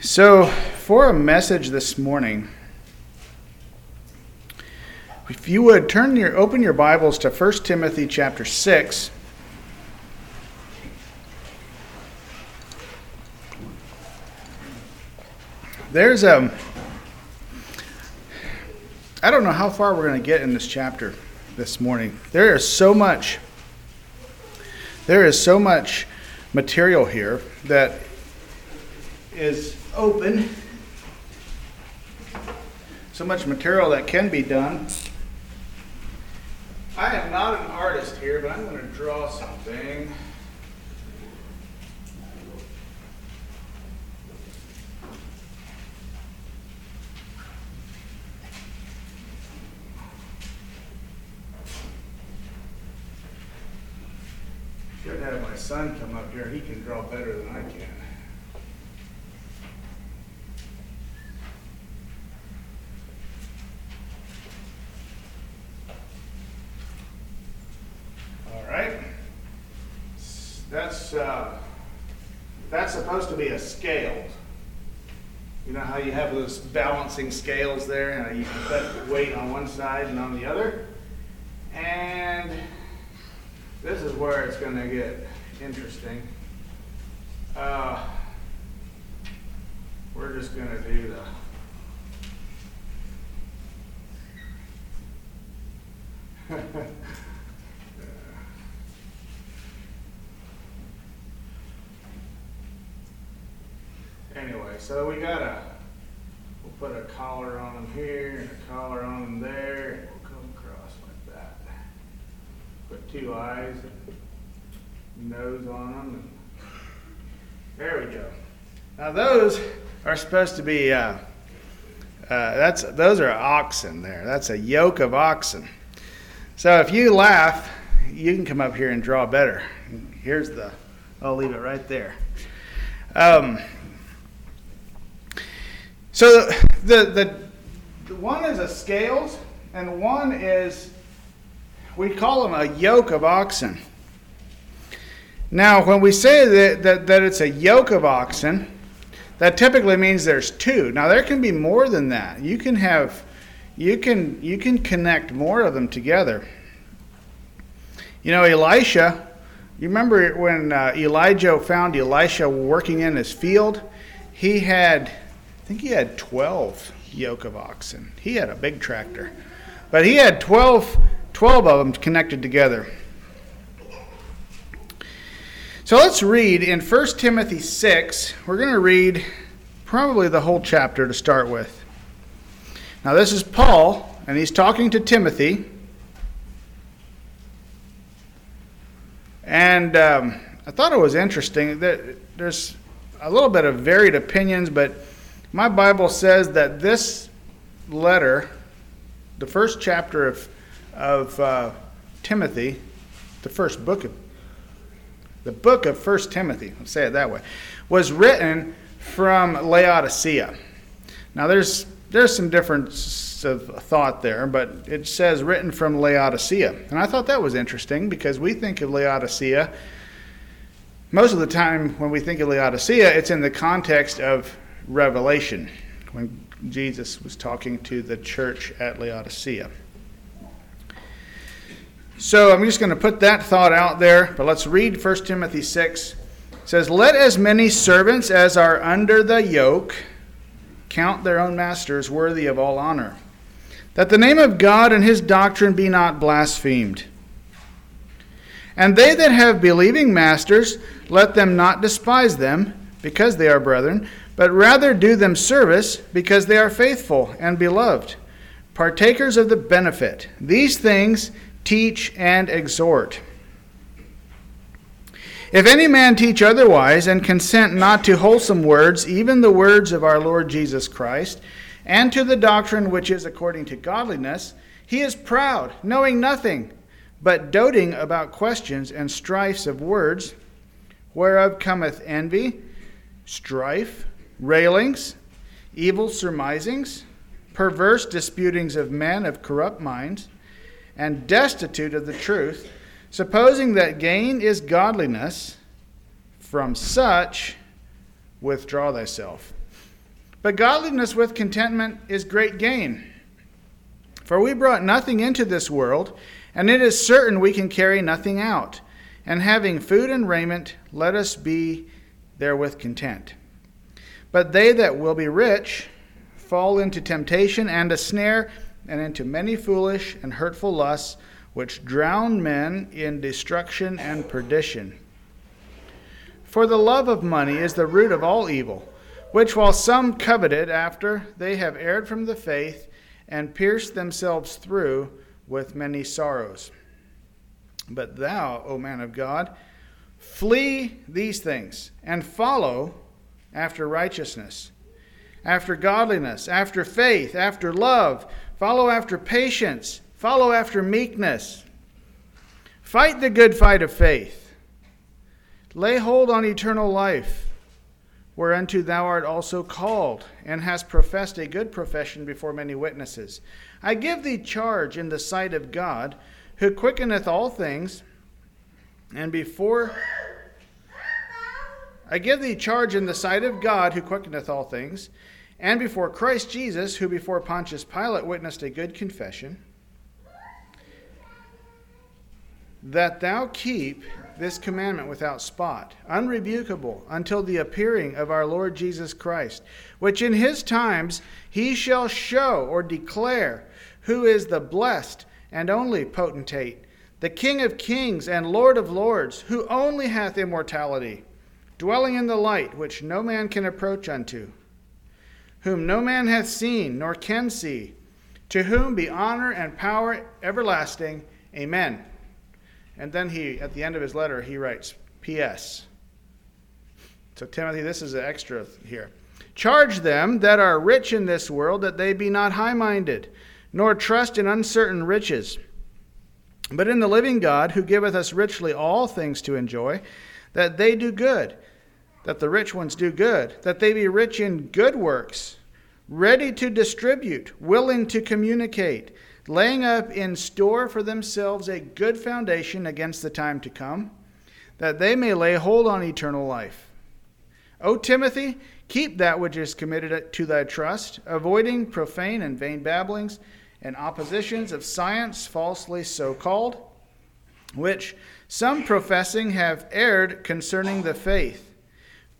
So, for a message this morning, if you would turn your open your Bibles to 1 Timothy chapter 6. There's a I don't know how far we're going to get in this chapter this morning. There is so much there is so much material here that is open. So much material that can be done. I am not an artist here, but I'm going to draw something. Should have my son come up here. He can draw better than I can. All right. That's uh, that's supposed to be a scale. You know how you have those balancing scales there, and you can put weight on one side and on the other. And this is where it's going to get interesting. Uh, we're just going to do the. anyway, so we got a, we'll put a collar on them here and a collar on them there, and we'll come across like that. Put two eyes and nose on them, and there we go. Now those are supposed to be, uh, uh, that's those are oxen there. That's a yoke of oxen. So if you laugh, you can come up here and draw better. Here's the, I'll leave it right there. Um, so the, the, one is a scales, and one is, we call them a yoke of oxen. Now, when we say that, that, that it's a yoke of oxen, that typically means there's two. Now, there can be more than that. You can have, you can, you can connect more of them together. You know, Elisha, you remember when uh, Elijah found Elisha working in his field? He had think he had 12 yoke of oxen. He had a big tractor. But he had 12, 12 of them connected together. So let's read in 1 Timothy 6. We're going to read probably the whole chapter to start with. Now, this is Paul, and he's talking to Timothy. And um, I thought it was interesting that there's a little bit of varied opinions, but my Bible says that this letter, the first chapter of, of uh, Timothy, the first book of the book of First Timothy, let's say it that way, was written from Laodicea. Now there's there's some difference of thought there, but it says written from Laodicea. And I thought that was interesting because we think of Laodicea most of the time when we think of Laodicea, it's in the context of Revelation when Jesus was talking to the church at Laodicea. So I'm just going to put that thought out there, but let's read 1 Timothy 6. It says, Let as many servants as are under the yoke count their own masters worthy of all honor, that the name of God and his doctrine be not blasphemed. And they that have believing masters, let them not despise them, because they are brethren, but rather do them service because they are faithful and beloved, partakers of the benefit. These things teach and exhort. If any man teach otherwise and consent not to wholesome words, even the words of our Lord Jesus Christ, and to the doctrine which is according to godliness, he is proud, knowing nothing, but doting about questions and strifes of words, whereof cometh envy, strife, railings, evil surmisings, perverse disputings of men of corrupt minds, and destitute of the truth, supposing that gain is godliness, from such withdraw thyself. But godliness with contentment is great gain. For we brought nothing into this world, and it is certain we can carry nothing out. And having food and raiment, let us be therewith content. But they that will be rich fall into temptation and a snare, and into many foolish and hurtful lusts, which drown men in destruction and perdition. For the love of money is the root of all evil, which while some coveted after, they have erred from the faith and pierced themselves through with many sorrows. But thou, O man of God, flee these things and follow after righteousness, after godliness, after faith, after love, follow after patience, follow after meekness. Fight the good fight of faith. Lay hold on eternal life, whereunto thou art also called, and hast professed a good profession before many witnesses. I give thee charge in the sight of God, who quickeneth all things, and before I give thee charge in the sight of God, who quickeneth all things, and before Christ Jesus, who before Pontius Pilate witnessed a good confession, that thou keep this commandment without spot, unrebukable, until the appearing of our Lord Jesus Christ, which in his times he shall show or declare who is the blessed and only potentate, the King of kings and Lord of lords, who only hath immortality, dwelling in the light which no man can approach unto, whom no man hath seen nor can see, to whom be honor and power everlasting. Amen. And then he, at the end of his letter, he writes, P.S. So, Timothy, this is an extra here. Charge them that are rich in this world that they be not high minded, nor trust in uncertain riches, but in the living God, who giveth us richly all things to enjoy, that they do good, that the rich ones do good, that they be rich in good works, ready to distribute, willing to communicate laying up in store for themselves a good foundation against the time to come, that they may lay hold on eternal life. O Timothy, keep that which is committed to thy trust, avoiding profane and vain babblings and oppositions of science falsely so called, which some professing have erred concerning the faith.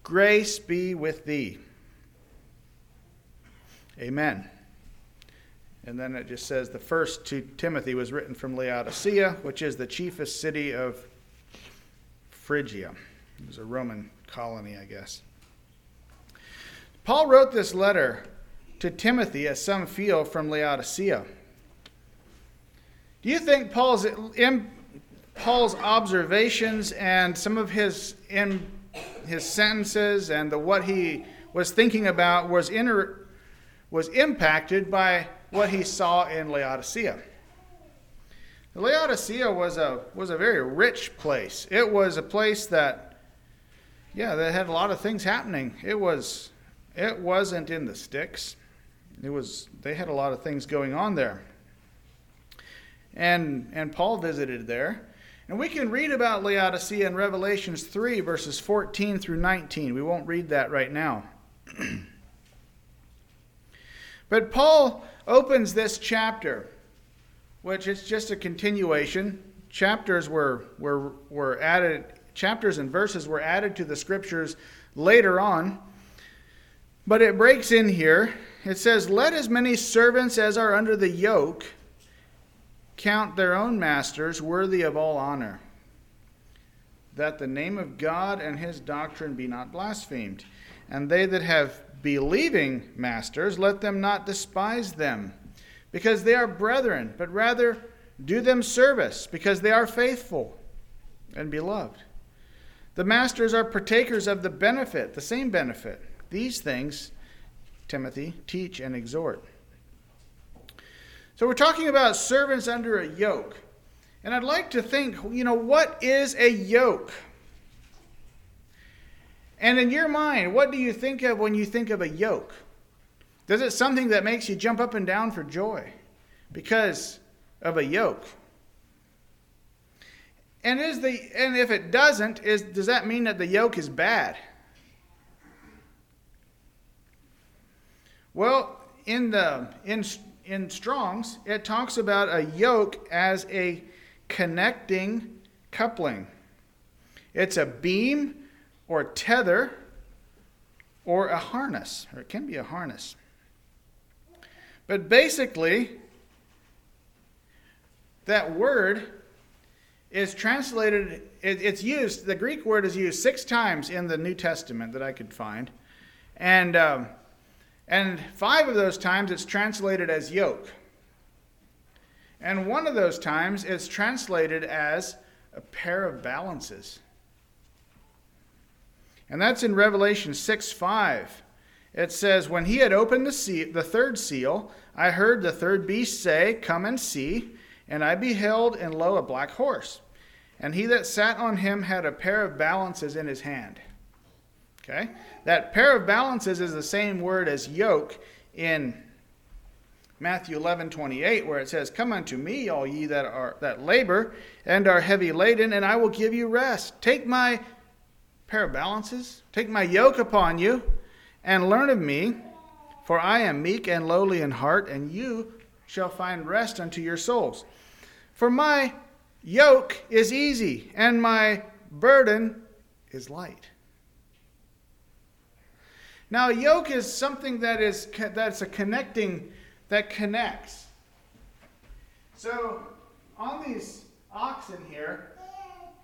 Grace be with thee. Amen. And then it just says the first to Timothy was written from Laodicea, which is the chiefest city of Phrygia. It was a Roman colony, I guess. Paul wrote this letter to Timothy, as some feel, from Laodicea. Do you think Paul's, Paul's observations and some of his, in his sentences and the, what he was thinking about was, inter, was impacted by what he saw in Laodicea. Laodicea was a was a very rich place. It was a place that yeah, that had a lot of things happening. It was it wasn't in the sticks. It was they had a lot of things going on there. And and Paul visited there. And we can read about Laodicea in Revelations 3 verses 14 through 19. We won't read that right now. but Paul opens this chapter, which is just a continuation. Chapters were, were, were added, chapters and verses were added to the scriptures later on. But it breaks in here. It says, Let as many servants as are under the yoke count their own masters worthy of all honor, that the name of God and his doctrine be not blasphemed. And they that have believing masters, let them not despise them, because they are brethren, but rather do them service, because they are faithful and beloved. The masters are partakers of the benefit, the same benefit. These things, Timothy, teach and exhort. So we're talking about servants under a yoke. And I'd like to think, you know, what is a yoke? And in your mind, what do you think of when you think of a yoke? Does it something that makes you jump up and down for joy because of a yoke? And is the and if it doesn't, is does that mean that the yoke is bad? Well, in the in in Strong's, it talks about a yoke as a connecting coupling. It's a beam or tether or a harness, or it can be a harness. But basically, that word is translated, it's used, the Greek word is used six times in the New Testament that I could find. And, um, and five of those times it's translated as yoke. And one of those times it's translated as a pair of balances. And that's in Revelation 6 5. It says, When he had opened the, seal, the third seal, I heard the third beast say, Come and see. And I beheld, and lo, a black horse. And he that sat on him had a pair of balances in his hand. Okay? That pair of balances is the same word as yoke in Matthew 11, 28, where it says, Come unto me, all ye that are that labor and are heavy laden, and I will give you rest. Take my pair of balances, take my yoke upon you, and learn of me, for I am meek and lowly in heart, and you shall find rest unto your souls. For my yoke is easy, and my burden is light. Now, a yoke is something that is that's a connecting that connects. So, on these oxen here,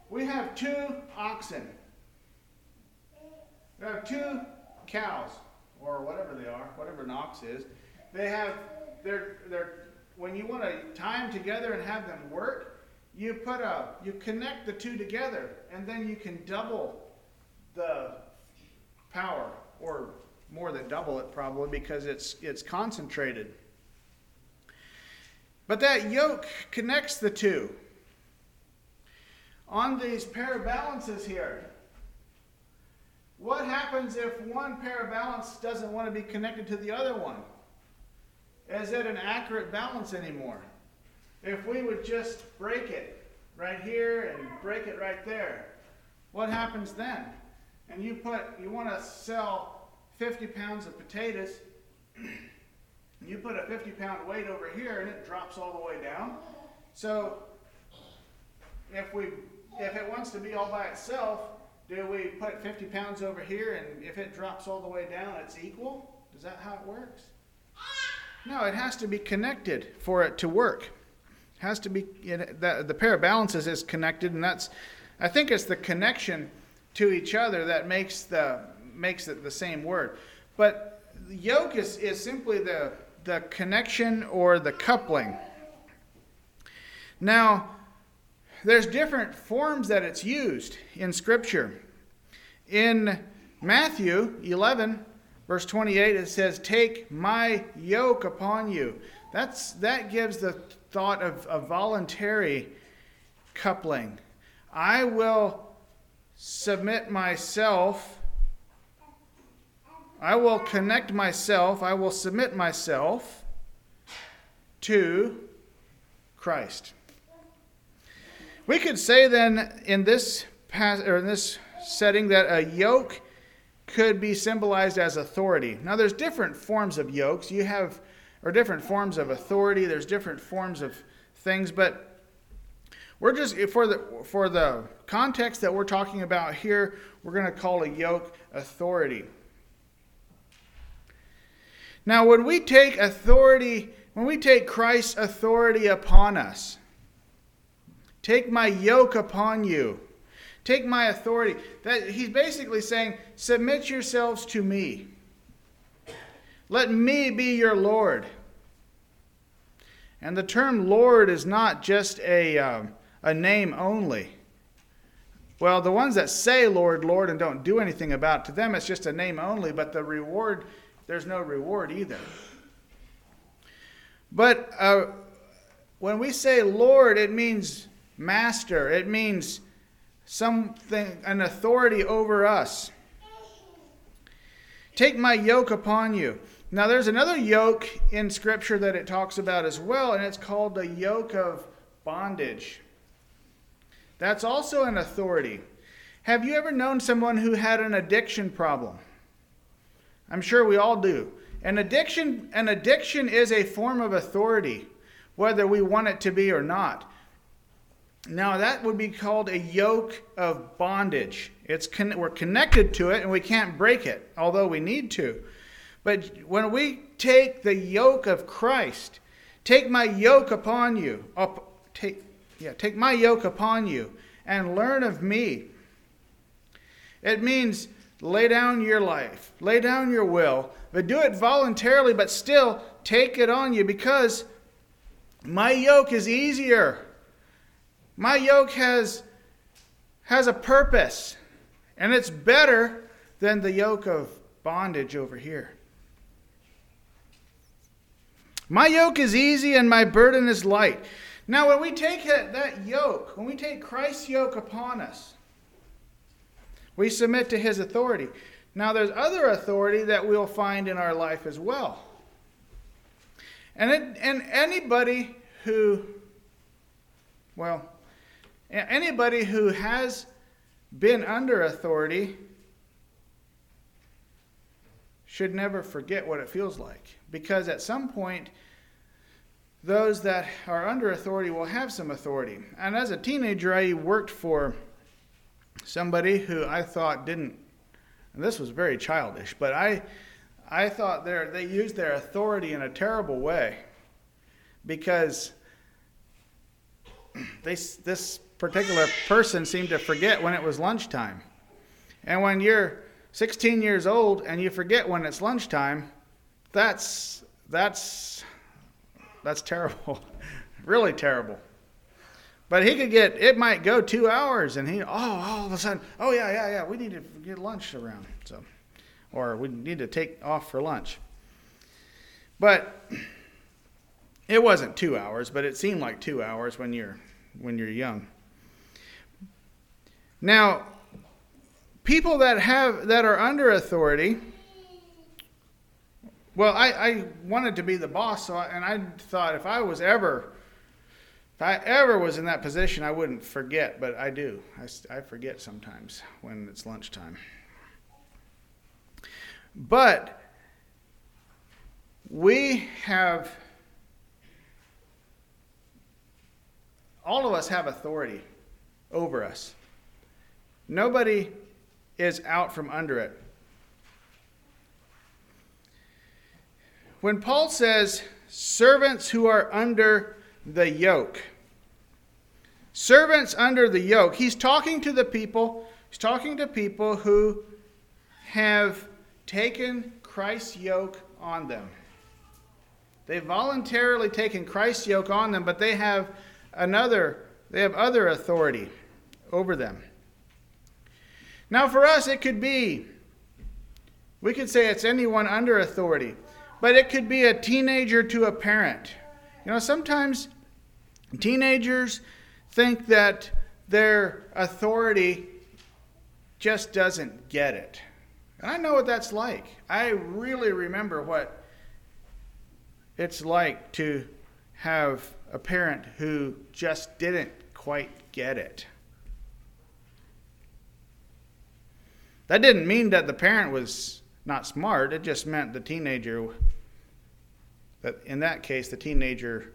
we have two oxen. We have two cows, or whatever they are, whatever an ox is. They have they're they're when you want to tie them together and have them work, you put a you connect the two together, and then you can double the power, or more than double it probably because it's it's concentrated. But that yoke connects the two. On these pair of balances here, what happens if one pair of balance doesn't want to be connected to the other one? is it an accurate balance anymore? If we would just break it right here and break it right there, what happens then? And you put you want to sell 50 pounds of potatoes, and you put a 50 pound weight over here and it drops all the way down. So if we if it wants to be all by itself, do we put 50 pounds over here and if it drops all the way down, it's equal? Is that how it works? No, it has to be connected for it to work. It has to be it, the, the pair of balances is connected, and that's I think it's the connection to each other that makes the makes it the same word. But yoke is, is simply the the connection or the coupling. Now, there's different forms that it's used in Scripture. In Matthew 11, Verse 28, it says, Take my yoke upon you. That's, that gives the thought of a voluntary coupling. I will submit myself, I will connect myself, I will submit myself to Christ. We could say then in this pas- or in this setting that a yoke could be symbolized as authority. Now, there's different forms of yokes. You have, or different forms of authority. There's different forms of things, but we're just for the for the context that we're talking about here, we're going to call a yoke authority. Now, when we take authority, when we take Christ's authority upon us, take my yoke upon you. Take my authority. That he's basically saying, submit yourselves to me. Let me be your Lord. And the term Lord is not just a, uh, a name only. Well, the ones that say Lord, Lord, and don't do anything about it, to them it's just a name only, but the reward, there's no reward either. But uh, when we say Lord, it means master, it means something, an authority over us. Take my yoke upon you. Now, there's another yoke in Scripture that it talks about as well, and it's called the yoke of bondage. That's also an authority. Have you ever known someone who had an addiction problem? I'm sure we all do. An addiction, an addiction is a form of authority, whether we want it to be or not. Now, that would be called a yoke of bondage. It's con- we're connected to it and we can't break it, although we need to. But when we take the yoke of Christ, take my yoke upon you, up, take, yeah, take my yoke upon you and learn of me. It means lay down your life, lay down your will, but do it voluntarily, but still take it on you because my yoke is easier. My yoke has, has a purpose, and it's better than the yoke of bondage over here. My yoke is easy and my burden is light. Now, when we take that yoke, when we take Christ's yoke upon us, we submit to his authority. Now, there's other authority that we'll find in our life as well. And, it, and anybody who, well, Anybody who has been under authority should never forget what it feels like. Because at some point, those that are under authority will have some authority. And as a teenager, I worked for somebody who I thought didn't, this was very childish, but I, I thought they used their authority in a terrible way because they, this particular person seemed to forget when it was lunchtime. And when you're 16 years old and you forget when it's lunchtime, that's that's that's terrible. really terrible. But he could get it might go 2 hours and he oh all of a sudden, oh yeah, yeah, yeah, we need to get lunch around. So or we need to take off for lunch. But it wasn't 2 hours, but it seemed like 2 hours when you're when you're young. Now, people that have that are under authority. Well, I, I wanted to be the boss, so I, and I thought if I was ever, if I ever was in that position, I wouldn't forget, but I do. I, I forget sometimes when it's lunchtime. But we have, all of us have authority over us. Nobody is out from under it. When Paul says, servants who are under the yoke, servants under the yoke, he's talking to the people, he's talking to people who have taken Christ's yoke on them. They've voluntarily taken Christ's yoke on them, but they have another, they have other authority over them. Now, for us, it could be, we could say it's anyone under authority, but it could be a teenager to a parent. You know, sometimes teenagers think that their authority just doesn't get it. And I know what that's like. I really remember what it's like to have a parent who just didn't quite get it. That didn't mean that the parent was not smart. It just meant the teenager, that in that case, the teenager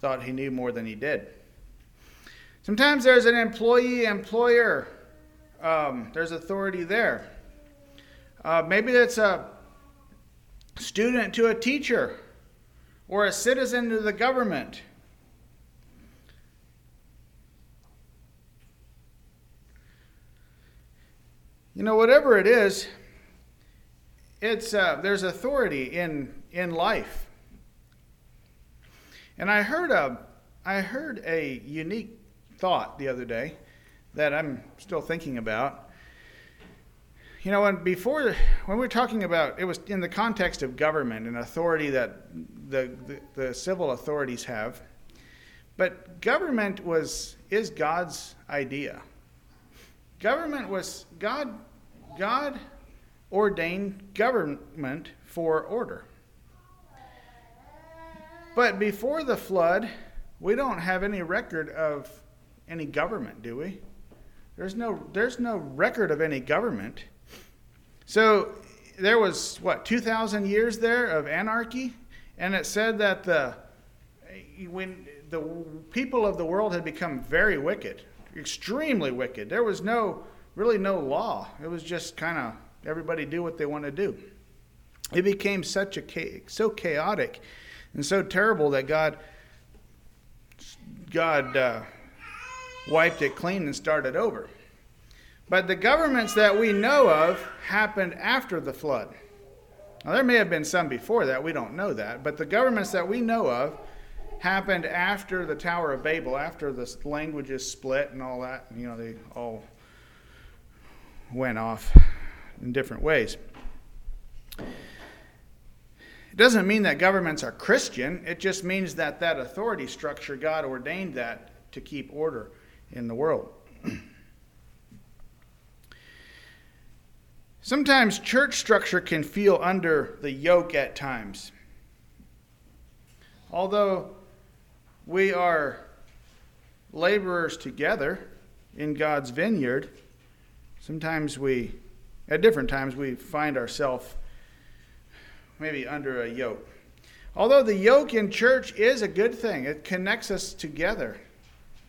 thought he knew more than he did. Sometimes there's an employee employer, um, there's authority there. Uh, maybe it's a student to a teacher or a citizen to the government. You know, whatever it is, it's uh, there's authority in in life. And I heard a I heard a unique thought the other day that I'm still thinking about. You know, when before when we are talking about it was in the context of government and authority that the, the, the civil authorities have, but government was is God's idea. Government was God God ordained government for order. But before the flood, we don't have any record of any government, do we? There's no, there's no record of any government. So there was what 2,000 years there of anarchy, and it said that the when the people of the world had become very wicked, extremely wicked. There was no really no law. It was just kind of everybody do what they want to do. It became such a so chaotic and so terrible that God God uh, wiped it clean and started over. But the governments that we know of happened after the flood. Now, there may have been some before that, we don't know that, but the governments that we know of happened after the Tower of Babel, after the languages split and all that. You know, they all went off in different ways. Doesn't mean that governments are Christian, it just means that that authority structure, God ordained that to keep order in the world. Sometimes church structure can feel under the yoke at times. Although we are laborers together in God's vineyard, sometimes we, at different times, we find ourselves maybe under a yoke. Although the yoke in church is a good thing, it connects us together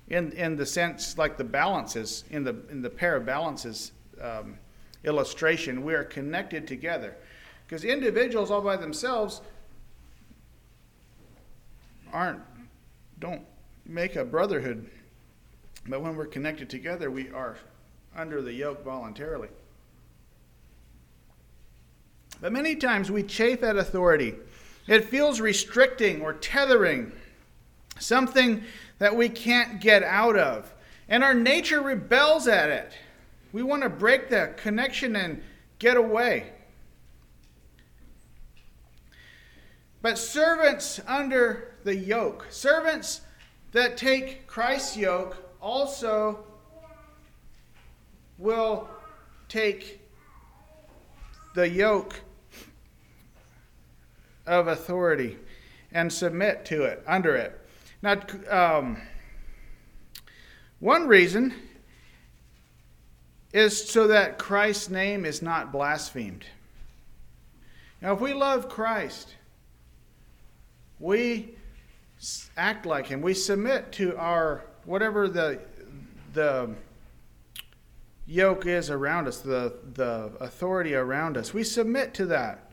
in, in the sense like the balances, in the, in the pair of balances um, illustration, we are connected together. Because individuals all by themselves aren't, don't make a brotherhood. But when we're connected together, we are under the yoke voluntarily. But many times we chafe at authority. It feels restricting or tethering, something that we can't get out of. And our nature rebels at it. We want to break the connection and get away. But servants under the yoke, servants that take Christ's yoke, also will take the yoke of authority and submit to it, under it. Now, um, one reason is so that Christ's name is not blasphemed. Now, if we love Christ, we act like Him. We submit to our whatever the the yoke is around us, the the authority around us. We submit to that,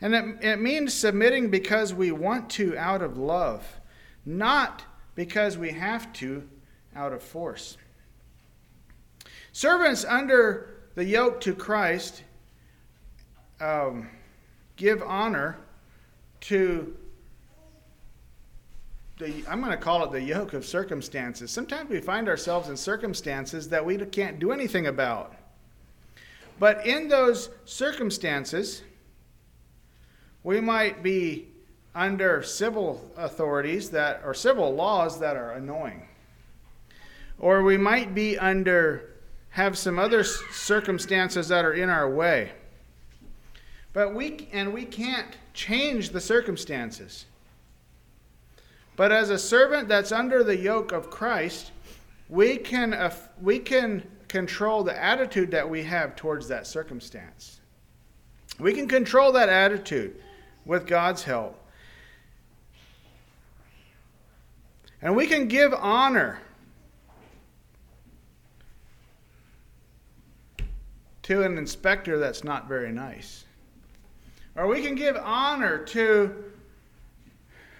and it, it means submitting because we want to out of love, not because we have to out of force. Servants under the yoke to Christ um, give honor to the, I'm going to call it the yoke of circumstances. Sometimes we find ourselves in circumstances that we can't do anything about. But in those circumstances, we might be under civil authorities that or civil laws that are annoying. Or we might be under have some other circumstances that are in our way. But we and we can't change the circumstances. But as a servant that's under the yoke of Christ, we can we can control the attitude that we have towards that circumstance. We can control that attitude with God's help. And we can give honor to an inspector that's not very nice. Or we can give honor to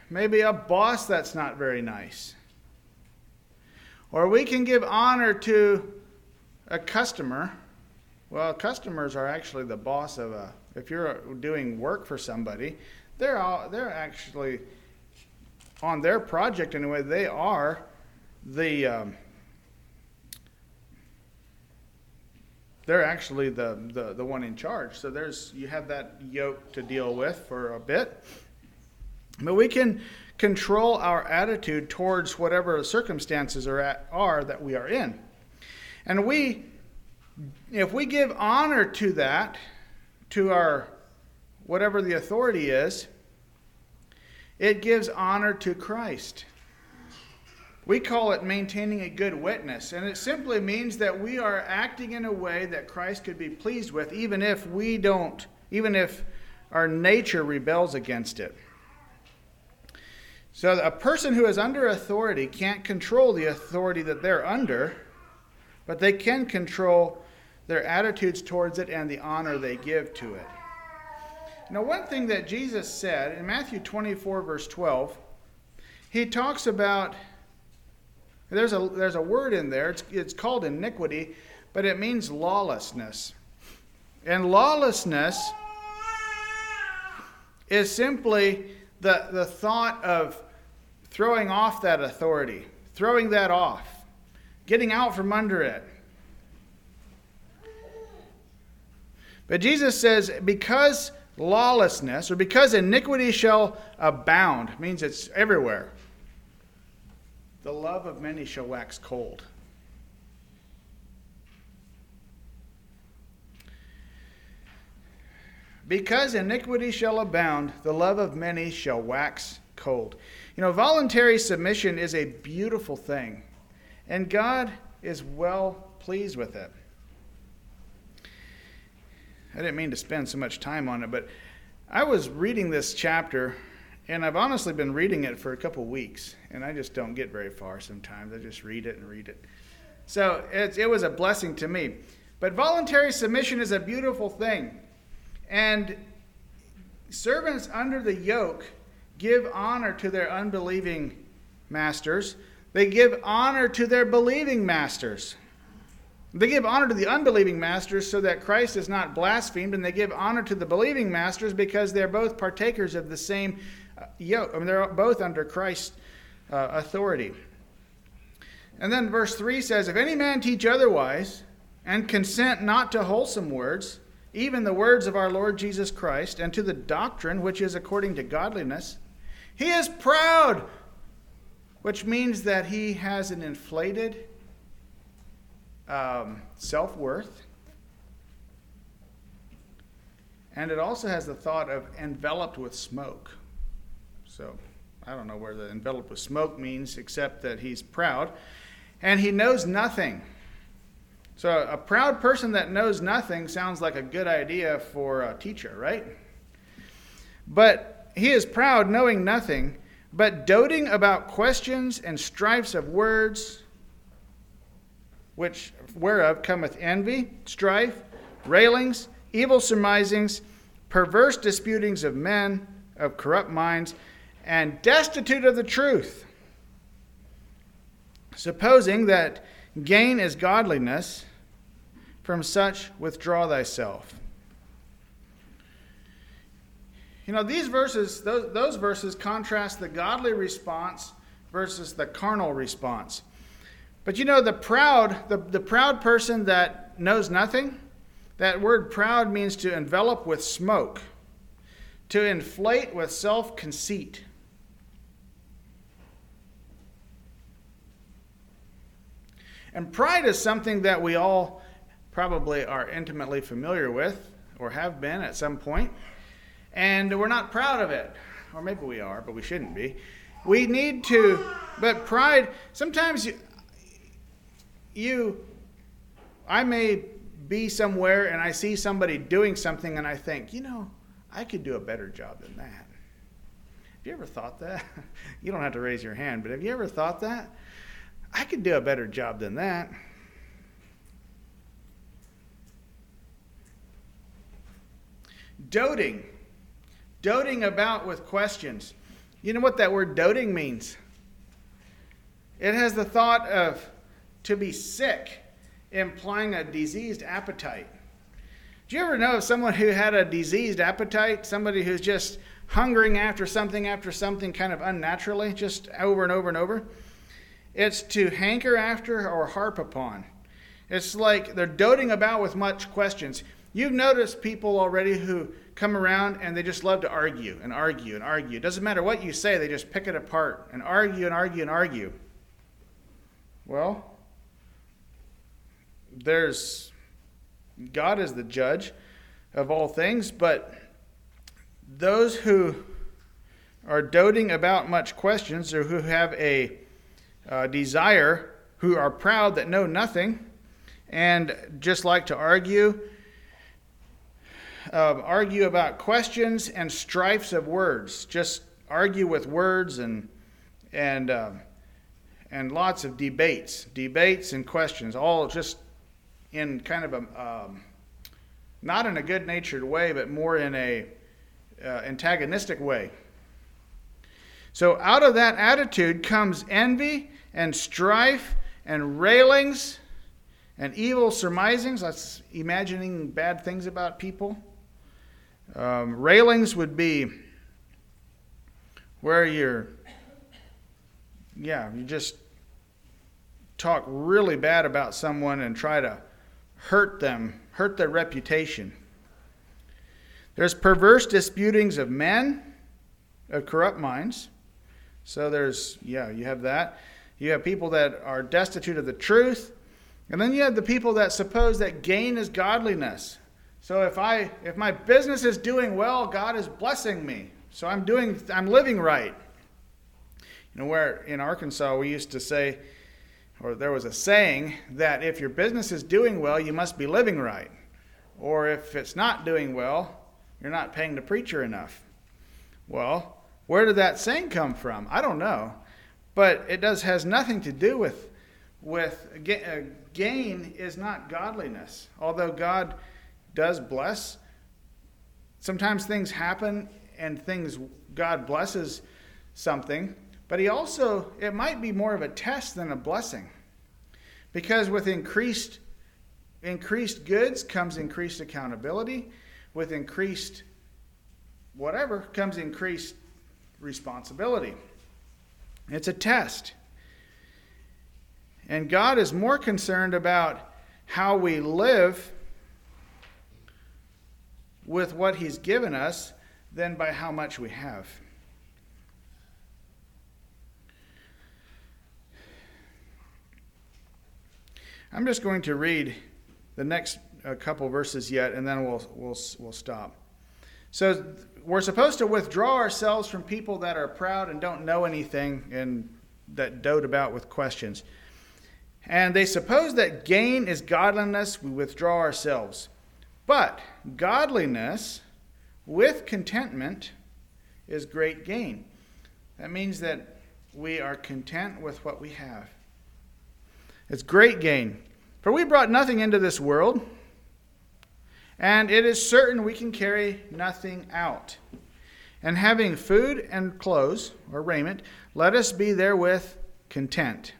maybe a boss that's not very nice. Or we can give honor to a customer. Well, customers are actually the boss of a, if you're doing work for somebody, they're, all, they're actually on their project anyway, they are the, um, they're actually the, the, the one in charge. So there's you have that yoke to deal with for a bit. But we can control our attitude towards whatever circumstances are, at, are that we are in. And we if we give honor to that, to our whatever the authority is, it gives honor to Christ. We call it maintaining a good witness, and it simply means that we are acting in a way that Christ could be pleased with, even if we don't even if our nature rebels against it. So a person who is under authority can't control the authority that they're under, but they can control their attitudes towards it and the honor they give to it. Now, one thing that Jesus said in Matthew 24, verse 12, he talks about there's a, there's a word in there, it's, it's called iniquity, but it means lawlessness. And lawlessness is simply the, the thought of throwing off that authority, throwing that off, getting out from under it. But Jesus says, because lawlessness, or because iniquity shall abound, means it's everywhere, the love of many shall wax cold. Because iniquity shall abound, the love of many shall wax cold. You know, voluntary submission is a beautiful thing, and God is well pleased with it. I didn't mean to spend so much time on it, but I was reading this chapter, and I've honestly been reading it for a couple weeks, and I just don't get very far sometimes. I just read it and read it. So it, it was a blessing to me. But voluntary submission is a beautiful thing. And servants under the yoke give honor to their unbelieving masters. They give honor to their believing masters. They give honor to the unbelieving masters so that Christ is not blasphemed, and they give honor to the believing masters because they're both partakers of the same uh, yoke. I mean, they're both under Christ's uh, authority. And then verse 3 says, If any man teach otherwise, and consent not to wholesome words, even the words of our Lord Jesus Christ, and to the doctrine which is according to godliness. He is proud, which means that he has an inflated um, self worth. And it also has the thought of enveloped with smoke. So I don't know where the enveloped with smoke means, except that he's proud. And he knows nothing. So, a proud person that knows nothing sounds like a good idea for a teacher, right? But he is proud, knowing nothing, but doting about questions and strifes of words, which whereof cometh envy, strife, railings, evil surmisings, perverse disputings of men of corrupt minds, and destitute of the truth, supposing that gain is godliness from such withdraw thyself. You know, these verses, those, those verses contrast the godly response versus the carnal response. But you know, the proud, the, the proud person that knows nothing, that word proud means to envelop with smoke, to inflate with self conceit. And pride is something that we all probably are intimately familiar with or have been at some point, and we're not proud of it. Or maybe we are, but we shouldn't be. We need to, but pride, sometimes you, you I may be somewhere and I see somebody doing something and I think, you know, I could do a better job than that. Have you ever thought that? you don't have to raise your hand, but have you ever thought that? I could do a better job than that. Doting. Doting about with questions. You know what that word doting means? It has the thought of to be sick, implying a diseased appetite. Do you ever know of someone who had a diseased appetite? Somebody who's just hungering after something, after something kind of unnaturally, just over and over and over? It's to hanker after or harp upon. It's like they're doting about with much questions. You've noticed people already who come around and they just love to argue and argue and argue. It doesn't matter what you say, they just pick it apart and argue and argue and argue. Well, there's God is the judge of all things, but those who are doting about much questions or who have a uh, desire, who are proud that know nothing, and just like to argue uh, argue about questions and strifes of words. Just argue with words and and uh, and lots of debates, debates and questions, all just in kind of a um, not in a good-natured way, but more in a uh, antagonistic way. So out of that attitude comes envy and strife and railings and evil surmisings. That's imagining bad things about people. Um, railings would be where you're, yeah, you just talk really bad about someone and try to hurt them, hurt their reputation. There's perverse disputings of men, of corrupt minds. So there's, yeah, you have that. You have people that are destitute of the truth. And then you have the people that suppose that gain is godliness. So if I if my business is doing well, God is blessing me. So I'm doing I'm living right. You know where in Arkansas we used to say or there was a saying that if your business is doing well, you must be living right. Or if it's not doing well, you're not paying the preacher enough. Well, where did that saying come from? I don't know. But it does has nothing to do with with uh, gain is not godliness. Although God does bless, sometimes things happen and things God blesses something, but he also it might be more of a test than a blessing. Because with increased increased goods comes increased accountability, with increased whatever comes increased responsibility. It's a test. And God is more concerned about how we live with what He's given us than by how much we have. I'm just going to read the next uh, couple verses yet, and then we'll, we'll, we'll stop. So, we're supposed to withdraw ourselves from people that are proud and don't know anything and that dote about with questions. And they suppose that gain is godliness, we withdraw ourselves. But godliness with contentment is great gain. That means that we are content with what we have. It's great gain. For we brought nothing into this world, and it is certain we can carry nothing out. And having food and clothes, or raiment, let us be therewith content.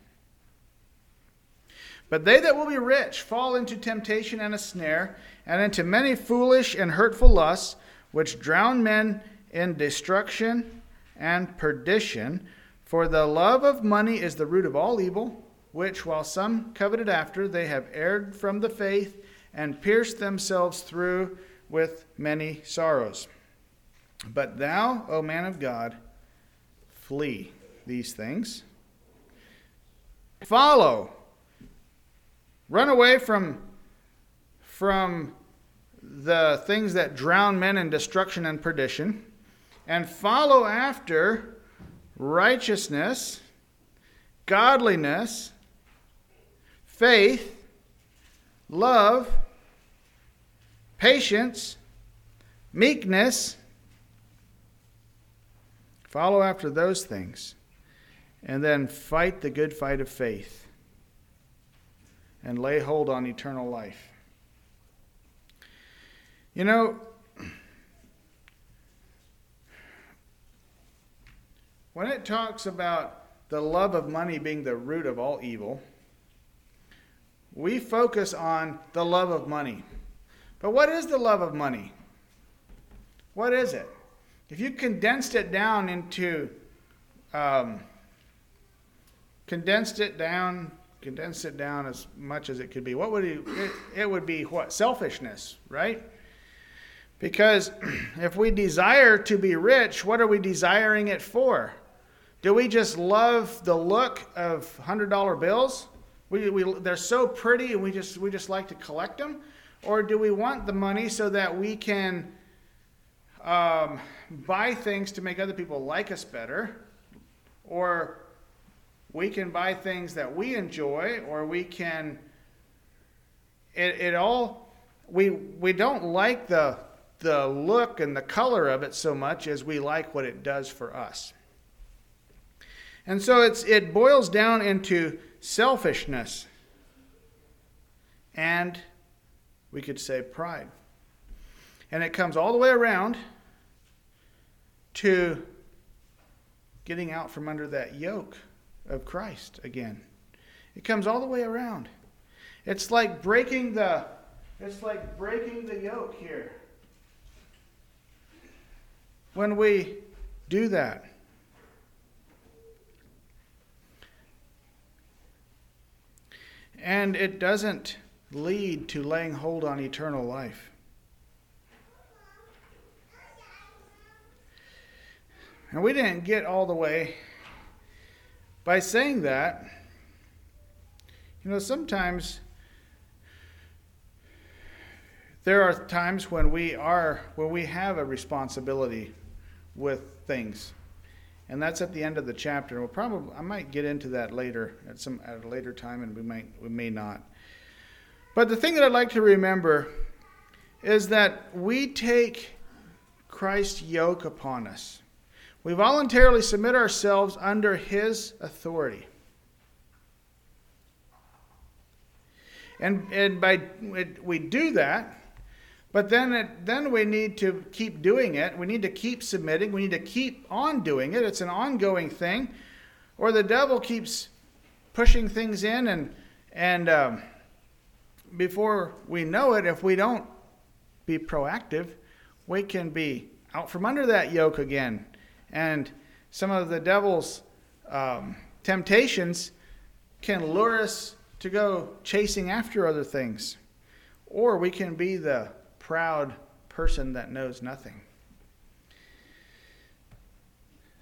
But they that will be rich fall into temptation and a snare, and into many foolish and hurtful lusts, which drown men in destruction and perdition. For the love of money is the root of all evil, which, while some coveted after, they have erred from the faith and pierced themselves through with many sorrows. But thou, O man of God, flee these things. Follow Run away from, from the things that drown men in destruction and perdition, and follow after righteousness, godliness, faith, love, patience, meekness. Follow after those things, and then fight the good fight of faith and lay hold on eternal life. You know, when it talks about the love of money being the root of all evil, we focus on the love of money. But what is the love of money? What is it? If you condensed it down into, um, condensed it down condensed it down as much as it could be, what would it, it, it would be what? Selfishness, right? Because if we desire to be rich, what are we desiring it for? Do we just love the look of $100 bills? We, we, they're so pretty and we just, we just like to collect them? Or do we want the money so that we can um, buy things to make other people like us better? Or we can buy things that we enjoy or we can it, it all we we don't like the the look and the color of it so much as we like what it does for us. And so it's, it boils down into selfishness and we could say pride. And it comes all the way around to getting out from under that yoke of Christ again. It comes all the way around. It's like breaking the it's like breaking the yoke here. When we do that, and it doesn't lead to laying hold on eternal life. And we didn't get all the way by saying that. You know, sometimes there are times when we are when we have a responsibility with things. And that's at the end of the chapter. We'll probably I might get into that later at some at a later time and we might we may not. But the thing that I'd like to remember is that we take Christ's yoke upon us. We voluntarily submit ourselves under his authority. And, and by we do that, but then it, then we need to keep doing it. We need to keep submitting. We need to keep on doing it. It's an ongoing thing, or the devil keeps pushing things in, and and um, before we know it, if we don't be proactive, we can be out from under that yoke again and some of the devil's um, temptations can lure us to go chasing after other things. Or we can be the proud person that knows nothing.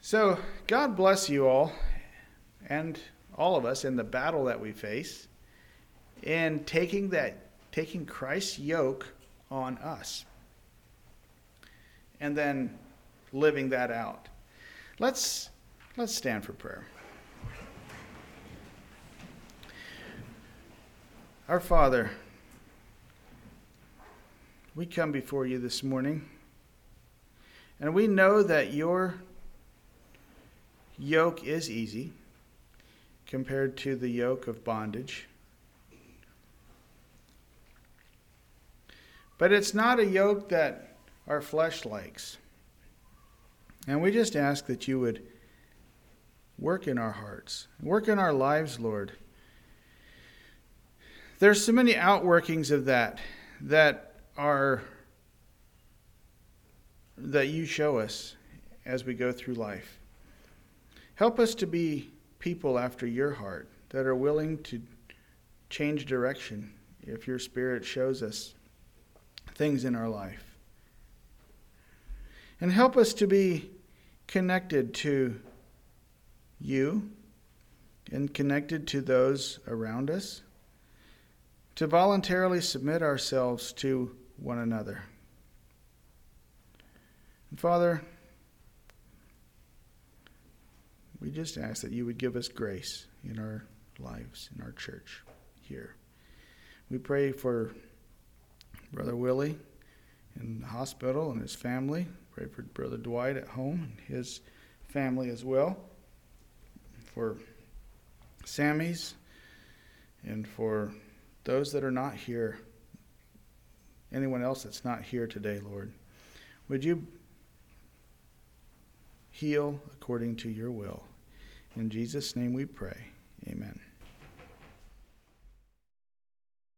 So, God bless you all and all of us in the battle that we face in taking that taking Christ's yoke on us and then living that out. Let's, let's stand for prayer. Our Father, we come before you this morning, and we know that your yoke is easy compared to the yoke of bondage. But it's not a yoke that our flesh likes. And we just ask that you would work in our hearts, work in our lives, Lord. There's so many outworkings of that that are that you show us as we go through life. Help us to be people after your heart that are willing to change direction if your spirit shows us things in our life. And help us to be connected to you and connected to those around us, to voluntarily submit ourselves to one another. And Father, we just ask that you would give us grace in our lives, in our church here. We pray for Brother Willie in the hospital and his family. Pray for Brother Dwight at home and his family as well. For Sammy's and for those that are not here, anyone else that's not here today, Lord. Would you heal according to your will? In Jesus' name we pray.